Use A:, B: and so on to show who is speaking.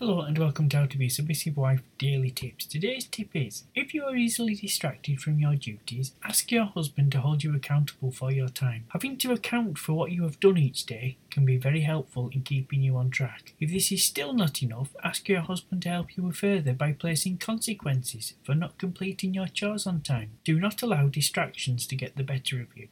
A: Hello and welcome to How to Be a Submissive Wife Daily Tips. Today's tip is if you are easily distracted from your duties, ask your husband to hold you accountable for your time. Having to account for what you have done each day can be very helpful in keeping you on track. If this is still not enough, ask your husband to help you further by placing consequences for not completing your chores on time. Do not allow distractions to get the better of you.